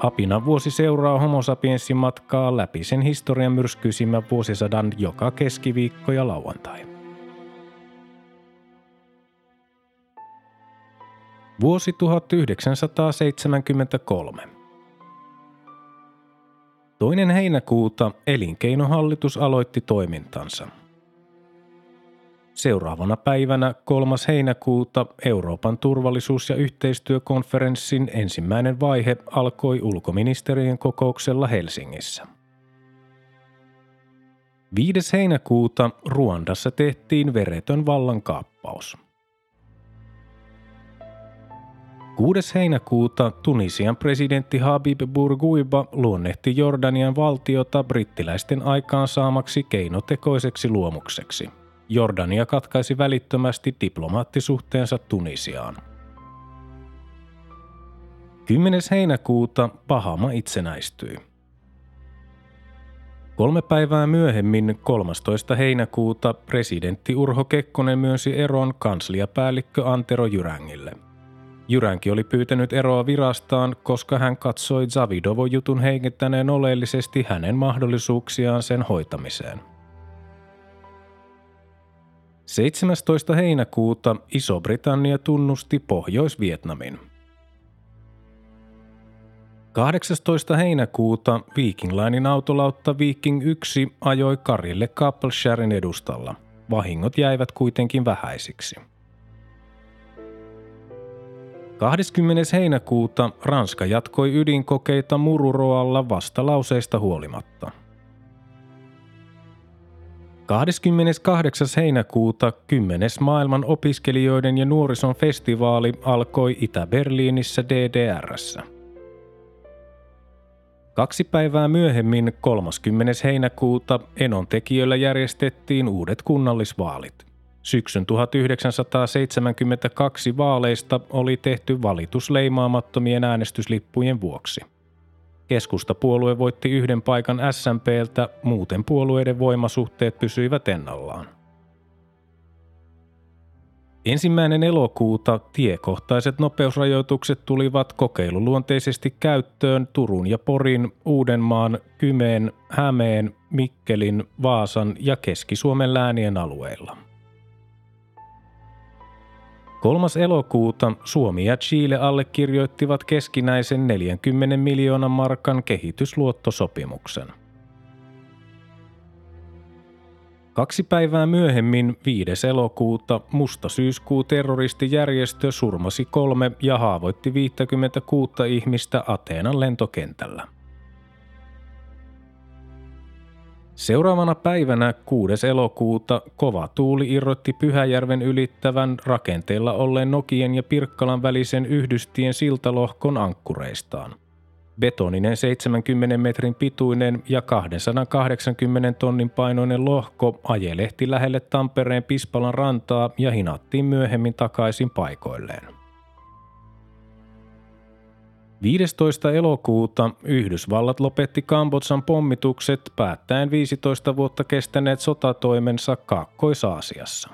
Apina vuosi seuraa homo sapiensin matkaa läpi sen historian myrskyisimmän vuosisadan joka keskiviikko ja lauantai. Vuosi 1973. Toinen heinäkuuta elinkeinohallitus aloitti toimintansa – Seuraavana päivänä 3. heinäkuuta Euroopan turvallisuus- ja yhteistyökonferenssin ensimmäinen vaihe alkoi ulkoministerien kokouksella Helsingissä. 5. heinäkuuta Ruandassa tehtiin veretön vallankaappaus. 6. heinäkuuta Tunisian presidentti Habib Bourguiba luonnehti Jordanian valtiota brittiläisten aikaansaamaksi keinotekoiseksi luomukseksi – Jordania katkaisi välittömästi diplomaattisuhteensa Tunisiaan. 10. heinäkuuta Pahama itsenäistyi. Kolme päivää myöhemmin, 13. heinäkuuta, presidentti Urho Kekkonen myönsi eron kansliapäällikkö Antero Jyrängille. Jyränki oli pyytänyt eroa virastaan, koska hän katsoi Zavidovo-jutun heikenttäneen oleellisesti hänen mahdollisuuksiaan sen hoitamiseen. 17. heinäkuuta Iso-Britannia tunnusti Pohjois-Vietnamin. 18. heinäkuuta Viking Linein autolautta Viking 1 ajoi Karille Couplesharin edustalla. Vahingot jäivät kuitenkin vähäisiksi. 20. heinäkuuta Ranska jatkoi ydinkokeita Mururoalla vastalauseista huolimatta – 28. heinäkuuta 10. maailman opiskelijoiden ja nuorison festivaali alkoi Itä-Berliinissä DDRssä. Kaksi päivää myöhemmin 30. heinäkuuta Enon tekijöillä järjestettiin uudet kunnallisvaalit. Syksyn 1972 vaaleista oli tehty valitus leimaamattomien äänestyslippujen vuoksi – Keskustapuolue voitti yhden paikan SMPltä, muuten puolueiden voimasuhteet pysyivät ennallaan. Ensimmäinen elokuuta tiekohtaiset nopeusrajoitukset tulivat kokeiluluonteisesti käyttöön Turun ja Porin, Uudenmaan, Kymeen, Hämeen, Mikkelin, Vaasan ja Keski-Suomen läänien alueilla – 3. elokuuta Suomi ja Chile allekirjoittivat keskinäisen 40 miljoonan markan kehitysluottosopimuksen. Kaksi päivää myöhemmin, 5. elokuuta, musta syyskuu terroristijärjestö surmasi kolme ja haavoitti 56 ihmistä Ateenan lentokentällä. Seuraavana päivänä 6. elokuuta kova tuuli irrotti Pyhäjärven ylittävän rakenteella olleen Nokien ja Pirkkalan välisen yhdystien siltalohkon ankkureistaan. Betoninen 70 metrin pituinen ja 280 tonnin painoinen lohko ajelehti lähelle Tampereen Pispalan rantaa ja hinattiin myöhemmin takaisin paikoilleen. 15. elokuuta Yhdysvallat lopetti Kambodsan pommitukset päättäen 15 vuotta kestäneet sotatoimensa Kaakkois-Aasiassa.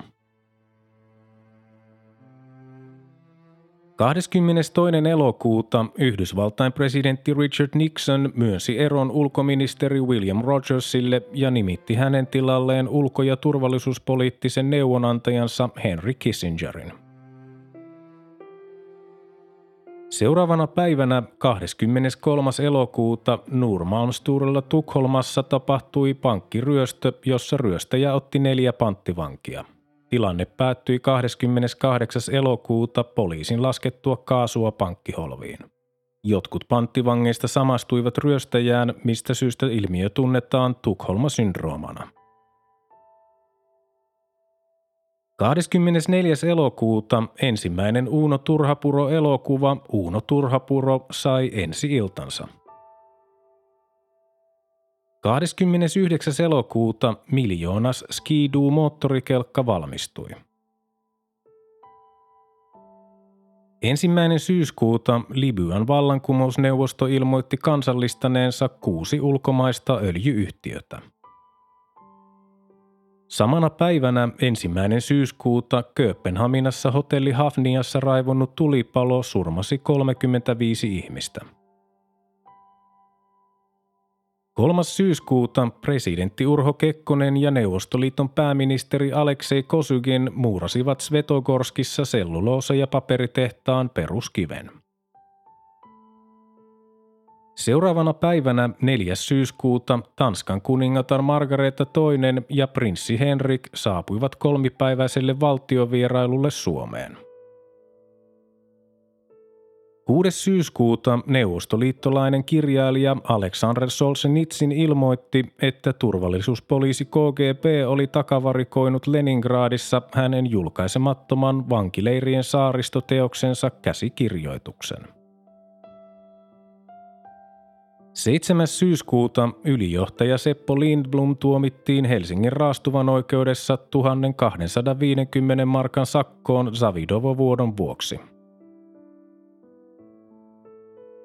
22. elokuuta Yhdysvaltain presidentti Richard Nixon myönsi eron ulkoministeri William Rogersille ja nimitti hänen tilalleen ulko- ja turvallisuuspoliittisen neuvonantajansa Henry Kissingerin – Seuraavana päivänä 23. elokuuta Nurmalmsturilla Tukholmassa tapahtui pankkiryöstö, jossa ryöstäjä otti neljä panttivankia. Tilanne päättyi 28. elokuuta poliisin laskettua kaasua pankkiholviin. Jotkut panttivangeista samastuivat ryöstäjään, mistä syystä ilmiö tunnetaan Tukholma-syndroomana. 24. elokuuta ensimmäinen Uuno Turhapuro-elokuva Uuno Turhapuro sai ensi iltansa. 29. elokuuta miljoonas Skidoo moottorikelkka valmistui. Ensimmäinen syyskuuta Libyan vallankumousneuvosto ilmoitti kansallistaneensa kuusi ulkomaista öljyyhtiötä. Samana päivänä ensimmäinen syyskuuta Kööpenhaminassa hotelli Hafniassa raivonnut tulipalo surmasi 35 ihmistä – 3. syyskuuta presidentti Urho Kekkonen ja Neuvostoliiton pääministeri Aleksei Kosygin muurasivat Svetogorskissa selluloosa- ja paperitehtaan peruskiven. Seuraavana päivänä 4. syyskuuta Tanskan kuningatar Margareta II ja prinssi Henrik saapuivat kolmipäiväiselle valtiovierailulle Suomeen – 6. syyskuuta neuvostoliittolainen kirjailija Aleksander Solzhenitsyn ilmoitti, että turvallisuuspoliisi KGB oli takavarikoinut Leningradissa hänen julkaisemattoman vankileirien saaristoteoksensa käsikirjoituksen. 7. syyskuuta ylijohtaja Seppo Lindblom tuomittiin Helsingin raastuvan oikeudessa 1250 markan sakkoon Zavidovo-vuodon vuoksi –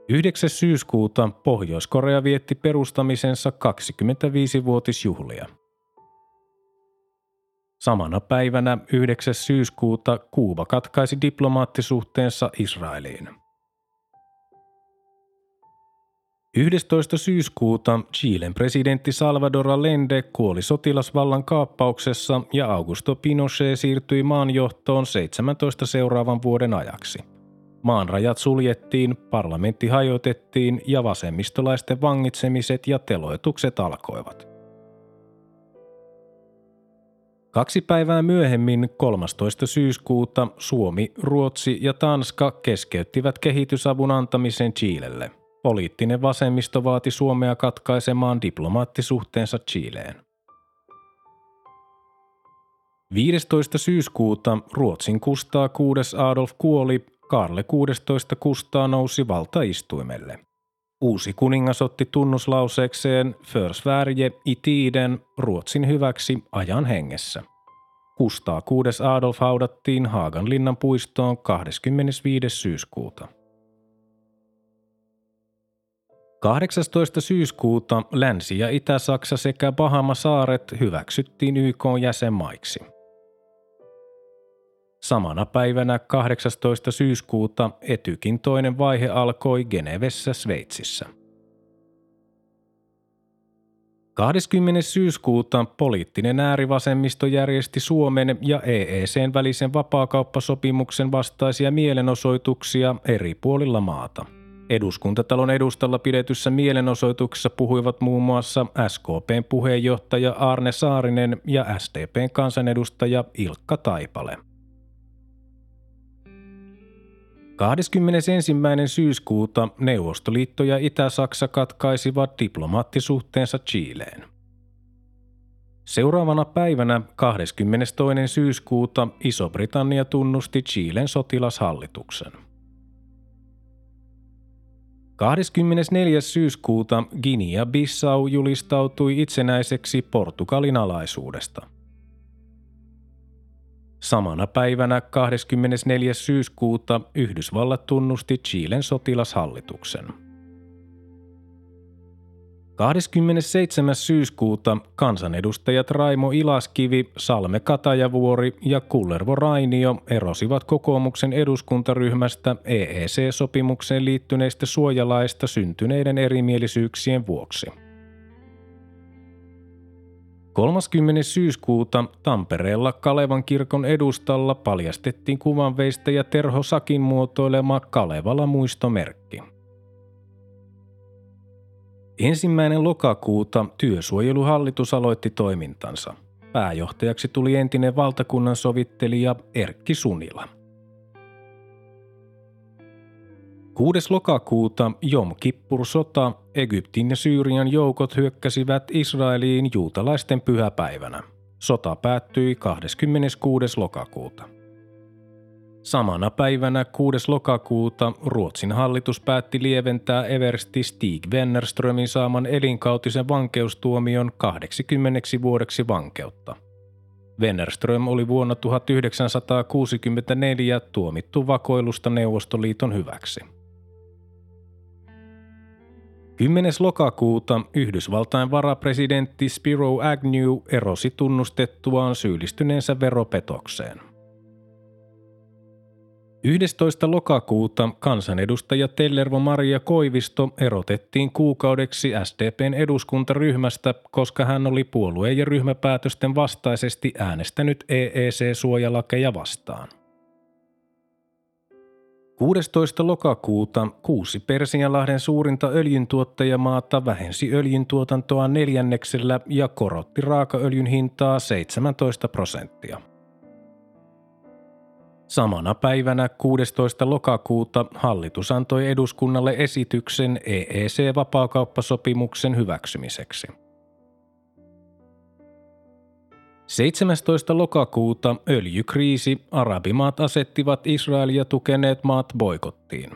9. syyskuuta Pohjois-Korea vietti perustamisensa 25-vuotisjuhlia. Samana päivänä 9. syyskuuta Kuuba katkaisi diplomaattisuhteensa Israeliin. 11. syyskuuta Chilen presidentti Salvador Allende kuoli sotilasvallan kaappauksessa ja Augusto Pinochet siirtyi maanjohtoon 17 seuraavan vuoden ajaksi – Maan rajat suljettiin, parlamentti hajotettiin ja vasemmistolaisten vangitsemiset ja teloitukset alkoivat. Kaksi päivää myöhemmin, 13. syyskuuta, Suomi, Ruotsi ja Tanska keskeyttivät kehitysavun antamisen Chilelle. Poliittinen vasemmisto vaati Suomea katkaisemaan diplomaattisuhteensa Chileen. 15. syyskuuta Ruotsin kustaa 6. Adolf kuoli Karle 16 kustaa nousi valtaistuimelle. Uusi kuningas otti tunnuslauseekseen För Sverige i tiden Ruotsin hyväksi ajan hengessä. Kustaa 6. Adolf haudattiin Haagan linnan puistoon 25. syyskuuta. 18. syyskuuta Länsi- ja Itä-Saksa sekä Bahama-saaret hyväksyttiin YK jäsenmaiksi – Samana päivänä 18. syyskuuta Etykin toinen vaihe alkoi Genevessä Sveitsissä. 20. syyskuuta poliittinen äärivasemmisto järjesti Suomen ja EECn välisen vapaakauppasopimuksen vastaisia mielenosoituksia eri puolilla maata. Eduskuntatalon edustalla pidetyssä mielenosoituksessa puhuivat muun muassa SKPn puheenjohtaja Arne Saarinen ja SDPn kansanedustaja Ilkka Taipale – 21. syyskuuta Neuvostoliitto ja Itä-Saksa katkaisivat diplomaattisuhteensa Chileen. Seuraavana päivänä 22. syyskuuta Iso-Britannia tunnusti Chilen sotilashallituksen. 24. syyskuuta Guinea-Bissau julistautui itsenäiseksi Portugalin alaisuudesta – Samana päivänä 24. syyskuuta Yhdysvallat tunnusti Chilen sotilashallituksen. 27. syyskuuta kansanedustajat Raimo Ilaskivi, Salme Katajavuori ja Kullervo Rainio erosivat kokoomuksen eduskuntaryhmästä EEC-sopimukseen liittyneistä suojalaista syntyneiden erimielisyyksien vuoksi – 30. syyskuuta Tampereella Kalevan kirkon edustalla paljastettiin kuvanveistäjä Terho Sakin muotoilema Kalevala muistomerkki. Ensimmäinen lokakuuta työsuojeluhallitus aloitti toimintansa. Pääjohtajaksi tuli entinen valtakunnan sovittelija Erkki Sunila – 6. lokakuuta Jom Kippur-sota, Egyptin ja Syyrian joukot hyökkäsivät Israeliin juutalaisten pyhäpäivänä. Sota päättyi 26. lokakuuta. Samana päivänä 6. lokakuuta Ruotsin hallitus päätti lieventää Eversti Stig Wennerströmin saaman elinkautisen vankeustuomion 80 vuodeksi vankeutta. Wennerström oli vuonna 1964 tuomittu vakoilusta Neuvostoliiton hyväksi. 10. lokakuuta Yhdysvaltain varapresidentti Spiro Agnew erosi tunnustettuaan syyllistyneensä veropetokseen. 11. lokakuuta kansanedustaja Tellervo Maria Koivisto erotettiin kuukaudeksi SDPn eduskuntaryhmästä, koska hän oli puolueen ja ryhmäpäätösten vastaisesti äänestänyt EEC-suojalakeja vastaan. 16. lokakuuta kuusi Persianlahden suurinta öljyntuottajamaata vähensi öljyntuotantoa neljänneksellä ja korotti raakaöljyn hintaa 17 prosenttia. Samana päivänä 16. lokakuuta hallitus antoi eduskunnalle esityksen EEC-vapaakauppasopimuksen hyväksymiseksi. 17. lokakuuta öljykriisi, arabimaat asettivat Israelia tukeneet maat boikottiin.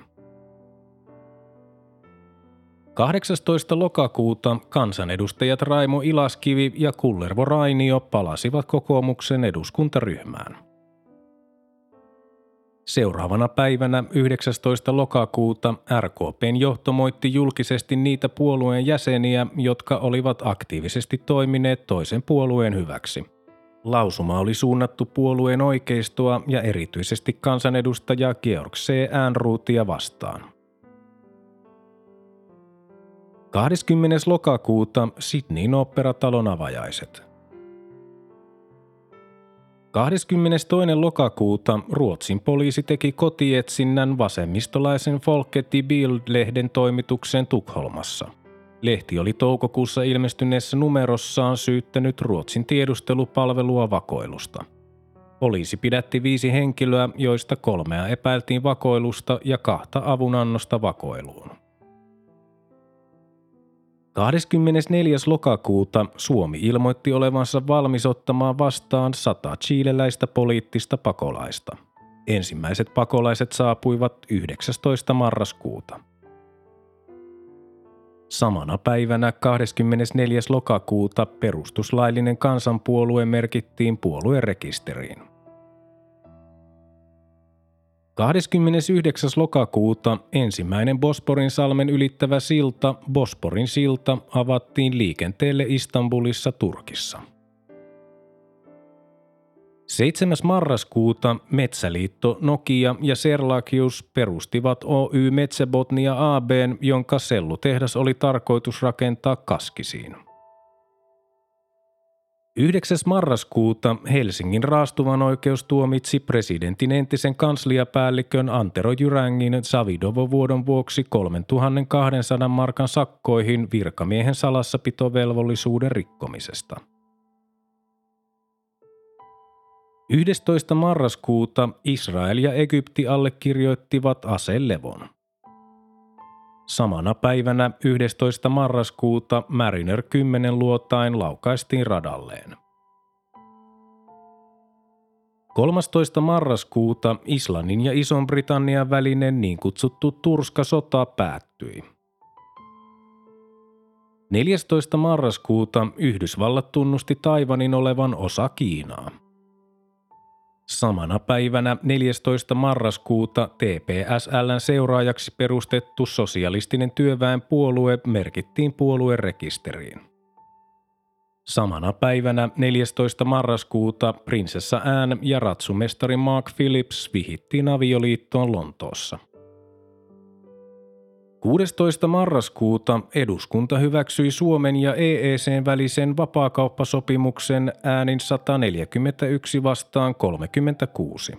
18. lokakuuta kansanedustajat Raimo Ilaskivi ja Kullervo Rainio palasivat kokoomuksen eduskuntaryhmään. Seuraavana päivänä 19. lokakuuta RKPn johto moitti julkisesti niitä puolueen jäseniä, jotka olivat aktiivisesti toimineet toisen puolueen hyväksi – Lausuma oli suunnattu puolueen oikeistoa ja erityisesti kansanedustajaa Georg C. Äänruutia vastaan. 20. lokakuuta Sydneyn operatalon avajaiset. 22. lokakuuta Ruotsin poliisi teki kotietsinnän vasemmistolaisen Folketi Bild-lehden toimitukseen Tukholmassa – Lehti oli toukokuussa ilmestyneessä numerossaan syyttänyt Ruotsin tiedustelupalvelua vakoilusta. Poliisi pidätti viisi henkilöä, joista kolmea epäiltiin vakoilusta ja kahta avunannosta vakoiluun. 24. lokakuuta Suomi ilmoitti olevansa valmis ottamaan vastaan sata chileläistä poliittista pakolaista. Ensimmäiset pakolaiset saapuivat 19. marraskuuta. Samana päivänä 24. lokakuuta perustuslaillinen kansanpuolue merkittiin puoluerekisteriin. 29. lokakuuta ensimmäinen Bosporin salmen ylittävä silta, Bosporin silta, avattiin liikenteelle Istanbulissa Turkissa – 7. marraskuuta Metsäliitto, Nokia ja Serlakius perustivat Oy Metsäbotnia AB, jonka sellutehdas oli tarkoitus rakentaa Kaskisiin. 9. marraskuuta Helsingin raastuvan oikeus tuomitsi presidentin entisen kansliapäällikön Antero Jyrängin Savidovo-vuodon vuoksi 3200 markan sakkoihin virkamiehen salassapitovelvollisuuden rikkomisesta – 11. marraskuuta Israel ja Egypti allekirjoittivat aselevon. Samana päivänä 11. marraskuuta Mariner 10 luotain laukaistiin radalleen. 13. marraskuuta Islannin ja Ison-Britannian välinen niin kutsuttu Turska-sota päättyi. 14. marraskuuta Yhdysvallat tunnusti Taivanin olevan osa Kiinaa. Samana päivänä 14. marraskuuta TPSLn seuraajaksi perustettu sosialistinen työväenpuolue merkittiin puoluerekisteriin. Samana päivänä 14. marraskuuta prinsessa Anne ja ratsumestari Mark Phillips vihittiin avioliittoon Lontoossa – 16. marraskuuta eduskunta hyväksyi Suomen ja EECn välisen vapaakauppasopimuksen äänin 141 vastaan 36.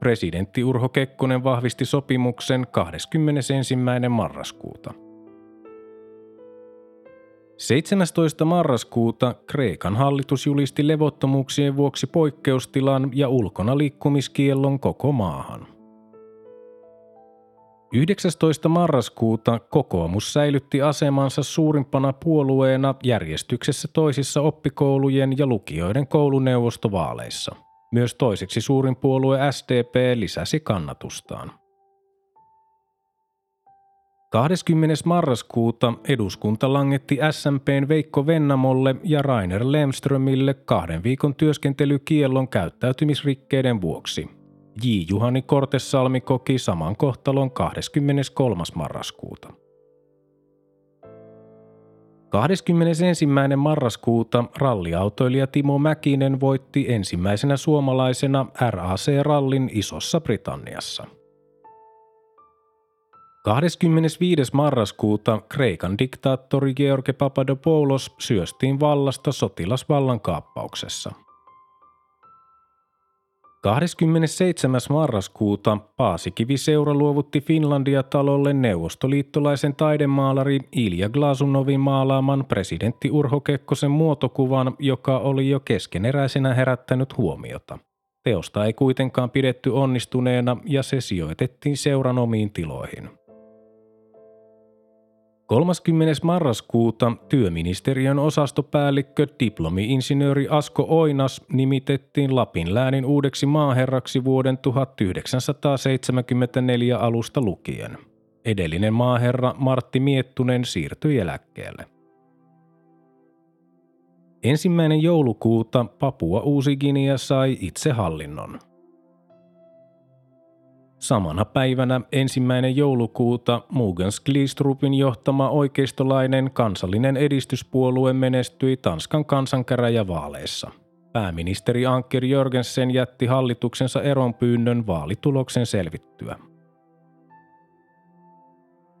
Presidentti Urho Kekkonen vahvisti sopimuksen 21. marraskuuta. 17. marraskuuta Kreikan hallitus julisti levottomuuksien vuoksi poikkeustilan ja ulkona liikkumiskiellon koko maahan – 19. marraskuuta kokoomus säilytti asemansa suurimpana puolueena järjestyksessä toisissa oppikoulujen ja lukioiden kouluneuvostovaaleissa. Myös toiseksi suurin puolue SDP lisäsi kannatustaan. 20. marraskuuta eduskunta langetti SMPn Veikko Vennamolle ja Rainer Lemströmille kahden viikon työskentelykiellon käyttäytymisrikkeiden vuoksi. J. Juhani Kortesalmi koki saman kohtalon 23. marraskuuta. 21. marraskuuta ralliautoilija Timo Mäkinen voitti ensimmäisenä suomalaisena RAC-rallin Isossa Britanniassa – 25. marraskuuta Kreikan diktaattori George Papadopoulos syöstiin vallasta sotilasvallan kaappauksessa. 27. marraskuuta Paasikivi-seura luovutti Finlandia-talolle neuvostoliittolaisen taidemaalari Ilja Glasunovin maalaaman presidentti Urho Kekkosen muotokuvan, joka oli jo keskeneräisenä herättänyt huomiota. Teosta ei kuitenkaan pidetty onnistuneena ja se sijoitettiin seuran omiin tiloihin. 30. marraskuuta työministeriön osastopäällikkö diplomi-insinööri Asko Oinas nimitettiin Lapin läänin uudeksi maaherraksi vuoden 1974 alusta lukien. Edellinen maaherra Martti Miettunen siirtyi eläkkeelle. Ensimmäinen joulukuuta Papua Uusi-Guinea sai itsehallinnon. Samana päivänä ensimmäinen joulukuuta Mugens Glistrupin johtama oikeistolainen kansallinen edistyspuolue menestyi Tanskan kansankäräjävaaleissa. Pääministeri Anker Jörgensen jätti hallituksensa eronpyynnön vaalituloksen selvittyä.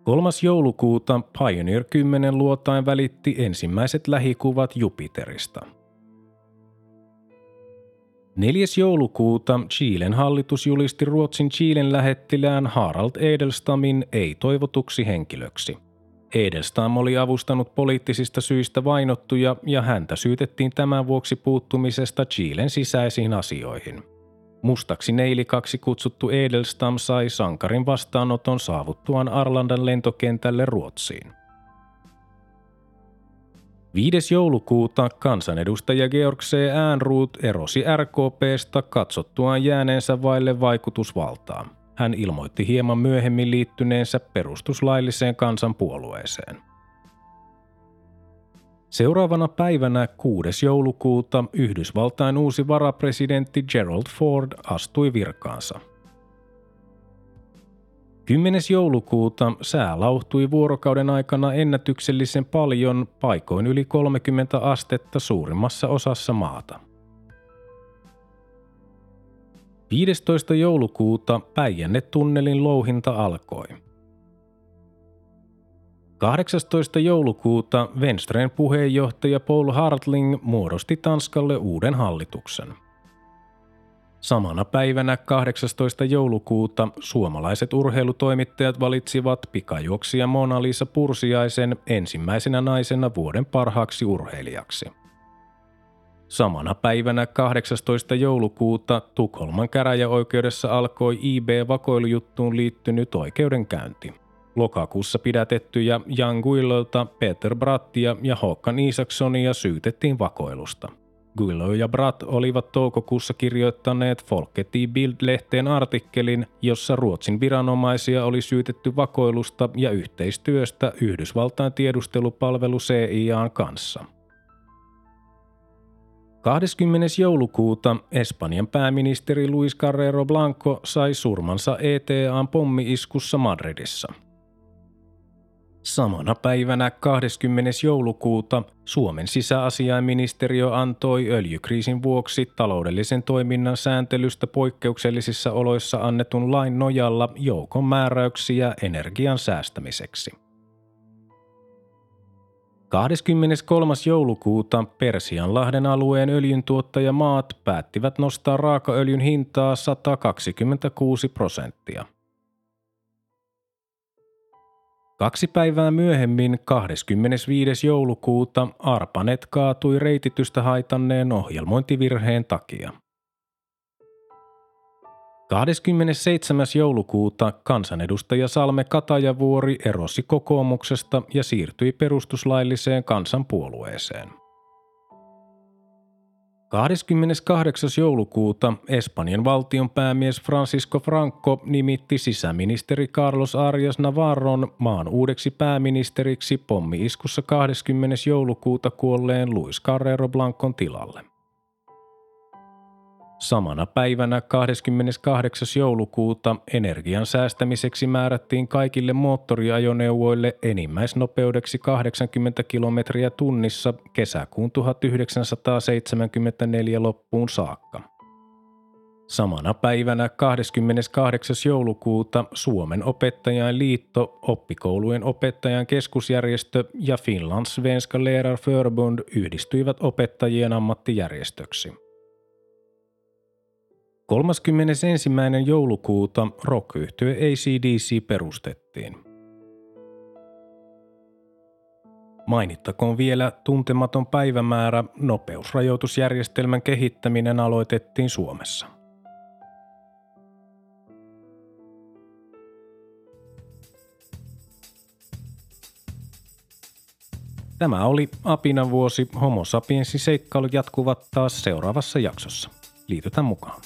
3. joulukuuta Pioneer 10 luotain välitti ensimmäiset lähikuvat Jupiterista – 4. joulukuuta Chilen hallitus julisti Ruotsin Chilen lähettilään Harald Edelstamin ei-toivotuksi henkilöksi. Edelstam oli avustanut poliittisista syistä vainottuja ja häntä syytettiin tämän vuoksi puuttumisesta Chilen sisäisiin asioihin. Mustaksi neilikaksi kutsuttu Edelstam sai sankarin vastaanoton saavuttuaan Arlandan lentokentälle Ruotsiin. 5. joulukuuta kansanedustaja Georg C. Äänruut erosi RKPstä katsottuaan jääneensä vaille vaikutusvaltaa. Hän ilmoitti hieman myöhemmin liittyneensä perustuslailliseen kansanpuolueeseen. Seuraavana päivänä 6. joulukuuta Yhdysvaltain uusi varapresidentti Gerald Ford astui virkaansa – 10. joulukuuta sää lauhtui vuorokauden aikana ennätyksellisen paljon, paikoin yli 30 astetta suurimmassa osassa maata. 15. joulukuuta Päijänne-tunnelin louhinta alkoi. 18. joulukuuta Venstren puheenjohtaja Paul Hartling muodosti Tanskalle uuden hallituksen – Samana päivänä 18. joulukuuta suomalaiset urheilutoimittajat valitsivat pikajuoksija Mona-Lisa Pursiaisen ensimmäisenä naisena vuoden parhaaksi urheilijaksi. Samana päivänä 18. joulukuuta Tukholman käräjäoikeudessa alkoi IB-vakoilujuttuun liittynyt oikeudenkäynti. Lokakuussa pidätettyjä Jan Guillolta, Peter Brattia ja Håkan Isaksonia syytettiin vakoilusta – Guillo ja Bratt olivat toukokuussa kirjoittaneet Folketi Bild-lehteen artikkelin, jossa Ruotsin viranomaisia oli syytetty vakoilusta ja yhteistyöstä Yhdysvaltain tiedustelupalvelu CIAn kanssa. 20. joulukuuta Espanjan pääministeri Luis Carrero Blanco sai surmansa ETAn pommi-iskussa Madridissa – Samana päivänä 20. joulukuuta Suomen sisäasiainministeriö antoi öljykriisin vuoksi taloudellisen toiminnan sääntelystä poikkeuksellisissa oloissa annetun lain nojalla joukon määräyksiä energian säästämiseksi. 23. joulukuuta Persianlahden alueen öljyntuottaja maat päättivät nostaa raakaöljyn hintaa 126 prosenttia – Kaksi päivää myöhemmin, 25. joulukuuta, Arpanet kaatui reititystä haitanneen ohjelmointivirheen takia. 27. joulukuuta kansanedustaja Salme Katajavuori erosi kokoomuksesta ja siirtyi perustuslailliseen kansanpuolueeseen. 28. joulukuuta Espanjan valtion päämies Francisco Franco nimitti sisäministeri Carlos Arias Navarron maan uudeksi pääministeriksi pommi-iskussa 20. joulukuuta kuolleen Luis Carrero Blancon tilalle. Samana päivänä 28. joulukuuta energian säästämiseksi määrättiin kaikille moottoriajoneuvoille enimmäisnopeudeksi 80 kilometriä tunnissa kesäkuun 1974 loppuun saakka. Samana päivänä 28. joulukuuta Suomen opettajain liitto, oppikoulujen opettajan keskusjärjestö ja Finland Svenska Lärarförbund yhdistyivät opettajien ammattijärjestöksi. 31. joulukuuta rock ACDC perustettiin. Mainittakoon vielä tuntematon päivämäärä, nopeusrajoitusjärjestelmän kehittäminen aloitettiin Suomessa. Tämä oli Apinan vuosi. Homo sapiensin seikkailut jatkuvat taas seuraavassa jaksossa. Liitytään mukaan.